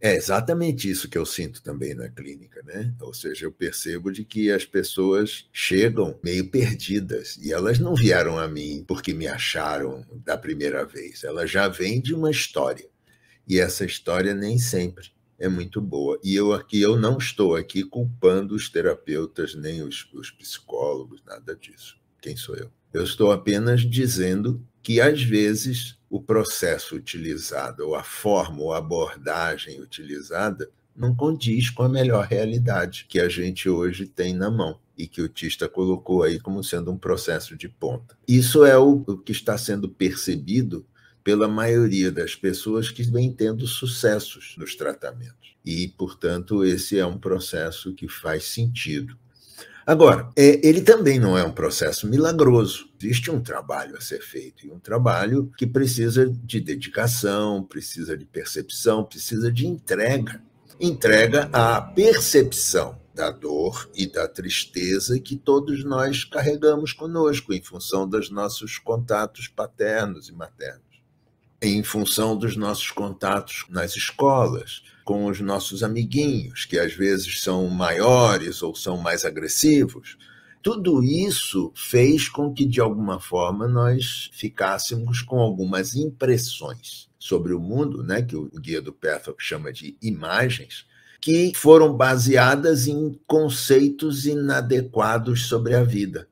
É exatamente isso que eu sinto também na clínica, né? Ou seja, eu percebo de que as pessoas chegam meio perdidas e elas não vieram a mim porque me acharam da primeira vez. Elas já vêm de uma história. E essa história nem sempre é muito boa. E eu aqui eu não estou aqui culpando os terapeutas nem os, os psicólogos, nada disso. Quem sou eu? Eu estou apenas dizendo que às vezes o processo utilizado, ou a forma, ou a abordagem utilizada, não condiz com a melhor realidade que a gente hoje tem na mão e que o Tista colocou aí como sendo um processo de ponta. Isso é o, o que está sendo percebido pela maioria das pessoas que vem tendo sucessos nos tratamentos. E, portanto, esse é um processo que faz sentido. Agora, é, ele também não é um processo milagroso. Existe um trabalho a ser feito, e um trabalho que precisa de dedicação, precisa de percepção, precisa de entrega. Entrega à percepção da dor e da tristeza que todos nós carregamos conosco, em função dos nossos contatos paternos e maternos, em função dos nossos contatos nas escolas, com os nossos amiguinhos, que às vezes são maiores ou são mais agressivos. Tudo isso fez com que, de alguma forma, nós ficássemos com algumas impressões sobre o mundo, né, que o guia do Pethel chama de imagens, que foram baseadas em conceitos inadequados sobre a vida,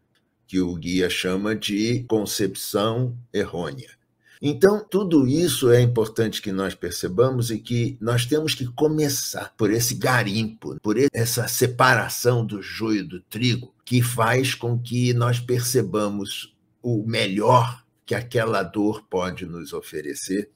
que o guia chama de concepção errônea. Então, tudo isso é importante que nós percebamos e que nós temos que começar por esse garimpo, por essa separação do joio do trigo, que faz com que nós percebamos o melhor que aquela dor pode nos oferecer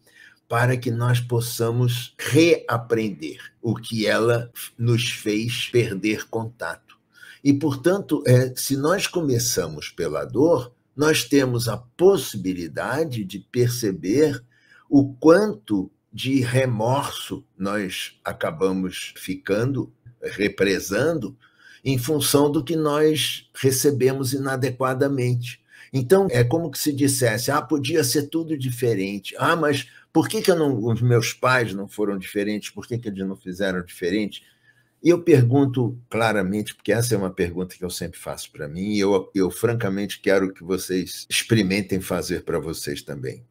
para que nós possamos reaprender o que ela nos fez perder contato. E, portanto, é, se nós começamos pela dor, nós temos a possibilidade de perceber o quanto de remorso nós acabamos ficando, represando, em função do que nós recebemos inadequadamente. Então, é como que se dissesse: ah, podia ser tudo diferente. Ah, mas por que, que não, os meus pais não foram diferentes? Por que, que eles não fizeram diferente? E eu pergunto claramente, porque essa é uma pergunta que eu sempre faço para mim, e eu, eu francamente quero que vocês experimentem fazer para vocês também.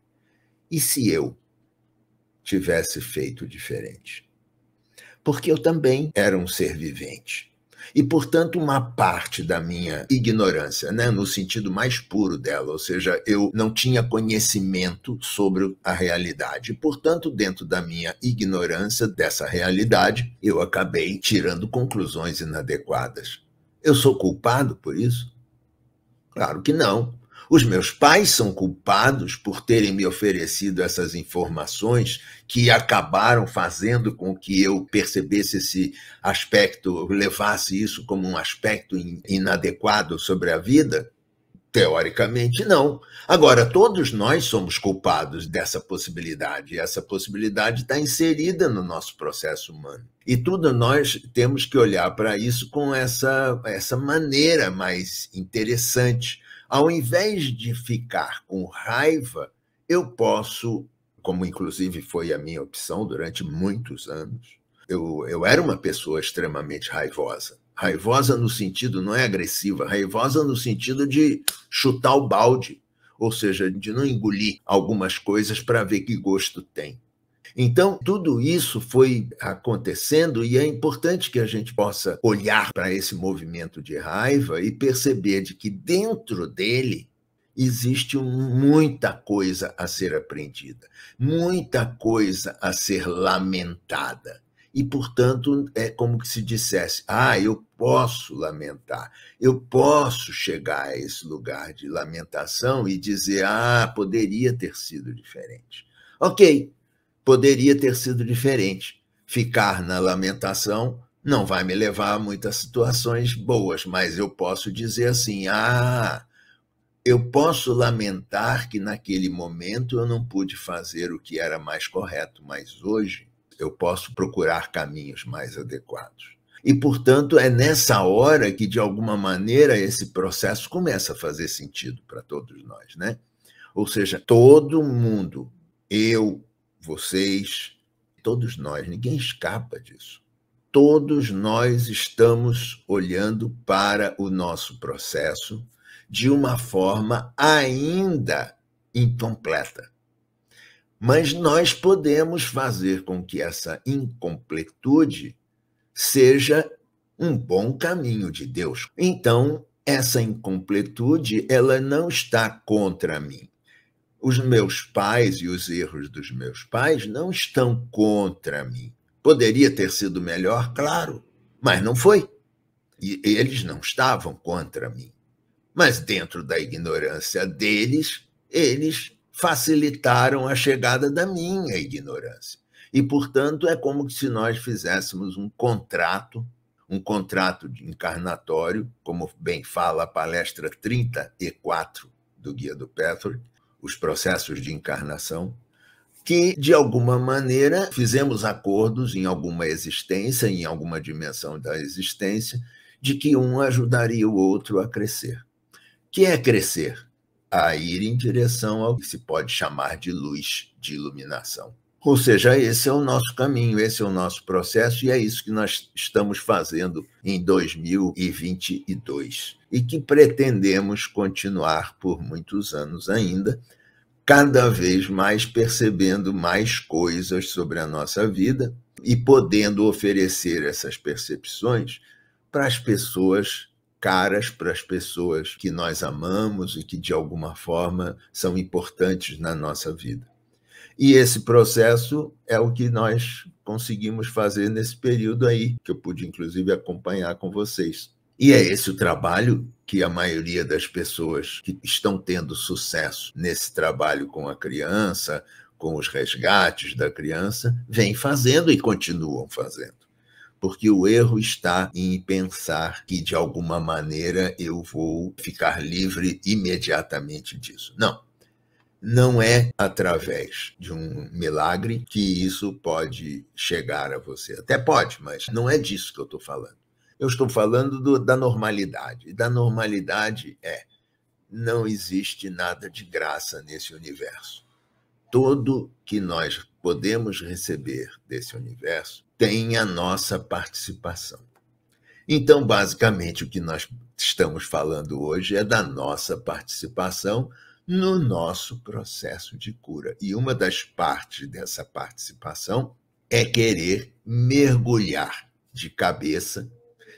E se eu tivesse feito diferente? Porque eu também era um ser vivente e, portanto, uma parte da minha ignorância, né, no sentido mais puro dela, ou seja, eu não tinha conhecimento sobre a realidade. Portanto, dentro da minha ignorância dessa realidade, eu acabei tirando conclusões inadequadas. Eu sou culpado por isso? Claro que não. Os meus pais são culpados por terem me oferecido essas informações que acabaram fazendo com que eu percebesse esse aspecto, levasse isso como um aspecto inadequado sobre a vida? Teoricamente, não. Agora, todos nós somos culpados dessa possibilidade, essa possibilidade está inserida no nosso processo humano. E tudo nós temos que olhar para isso com essa, essa maneira mais interessante ao invés de ficar com raiva, eu posso, como inclusive foi a minha opção durante muitos anos, eu, eu era uma pessoa extremamente raivosa. Raivosa no sentido, não é agressiva, raivosa no sentido de chutar o balde, ou seja, de não engolir algumas coisas para ver que gosto tem. Então, tudo isso foi acontecendo e é importante que a gente possa olhar para esse movimento de raiva e perceber de que dentro dele existe muita coisa a ser aprendida, muita coisa a ser lamentada. E, portanto, é como se dissesse: ah, eu posso lamentar, eu posso chegar a esse lugar de lamentação e dizer: ah, poderia ter sido diferente. Ok, poderia ter sido diferente. Ficar na lamentação não vai me levar a muitas situações boas, mas eu posso dizer assim: ah, eu posso lamentar que naquele momento eu não pude fazer o que era mais correto, mas hoje eu posso procurar caminhos mais adequados. E, portanto, é nessa hora que, de alguma maneira, esse processo começa a fazer sentido para todos nós, né? Ou seja, todo mundo, eu, vocês, todos nós, ninguém escapa disso. Todos nós estamos olhando para o nosso processo de uma forma ainda incompleta. Mas nós podemos fazer com que essa incompletude seja um bom caminho de Deus. Então, essa incompletude, ela não está contra mim. Os meus pais e os erros dos meus pais não estão contra mim. Poderia ter sido melhor, claro, mas não foi. E eles não estavam contra mim. Mas dentro da ignorância deles, eles facilitaram a chegada da minha ignorância. E, portanto, é como se nós fizéssemos um contrato, um contrato encarnatório, como bem fala a palestra 34 do Guia do Petro, os processos de encarnação, que, de alguma maneira, fizemos acordos em alguma existência, em alguma dimensão da existência, de que um ajudaria o outro a crescer. Que é crescer? A ir em direção ao que se pode chamar de luz, de iluminação. Ou seja, esse é o nosso caminho, esse é o nosso processo e é isso que nós estamos fazendo em 2022 e que pretendemos continuar por muitos anos ainda, cada vez mais percebendo mais coisas sobre a nossa vida e podendo oferecer essas percepções para as pessoas caras para as pessoas que nós amamos e que, de alguma forma, são importantes na nossa vida. E esse processo é o que nós conseguimos fazer nesse período aí, que eu pude, inclusive, acompanhar com vocês. E é esse o trabalho que a maioria das pessoas que estão tendo sucesso nesse trabalho com a criança, com os resgates da criança, vem fazendo e continuam fazendo porque o erro está em pensar que, de alguma maneira, eu vou ficar livre imediatamente disso. Não. Não é através de um milagre que isso pode chegar a você. Até pode, mas não é disso que eu estou falando. Eu estou falando do, da normalidade. E da normalidade é: não existe nada de graça nesse universo. Tudo que nós podemos receber desse universo tem a nossa participação. Então, basicamente, o que nós estamos falando hoje é da nossa participação no nosso processo de cura. E uma das partes dessa participação é querer mergulhar de cabeça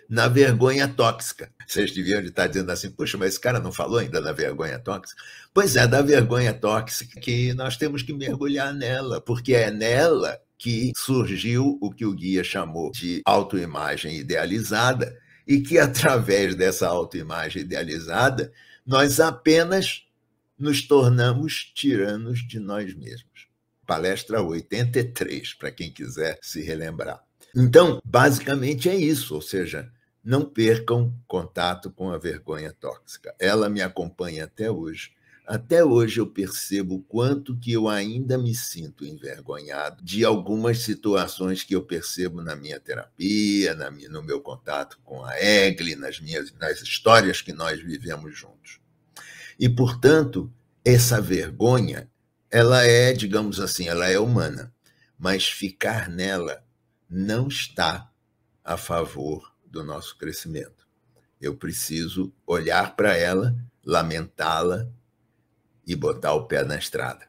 na vergonha tóxica. Vocês deviam estar dizendo assim, puxa, mas esse cara não falou ainda da vergonha tóxica? Pois é, da vergonha tóxica que nós temos que mergulhar nela, porque é nela que surgiu o que o guia chamou de autoimagem idealizada e que através dessa autoimagem idealizada nós apenas nos tornamos tiranos de nós mesmos. Palestra 83, para quem quiser se relembrar. Então, basicamente é isso, ou seja, não percam contato com a vergonha tóxica. Ela me acompanha até hoje até hoje eu percebo quanto que eu ainda me sinto envergonhado de algumas situações que eu percebo na minha terapia, na minha, no meu contato com a Egli, nas minhas nas histórias que nós vivemos juntos. E, portanto, essa vergonha, ela é, digamos assim, ela é humana, mas ficar nela não está a favor do nosso crescimento. Eu preciso olhar para ela, lamentá-la e botar o pé na estrada.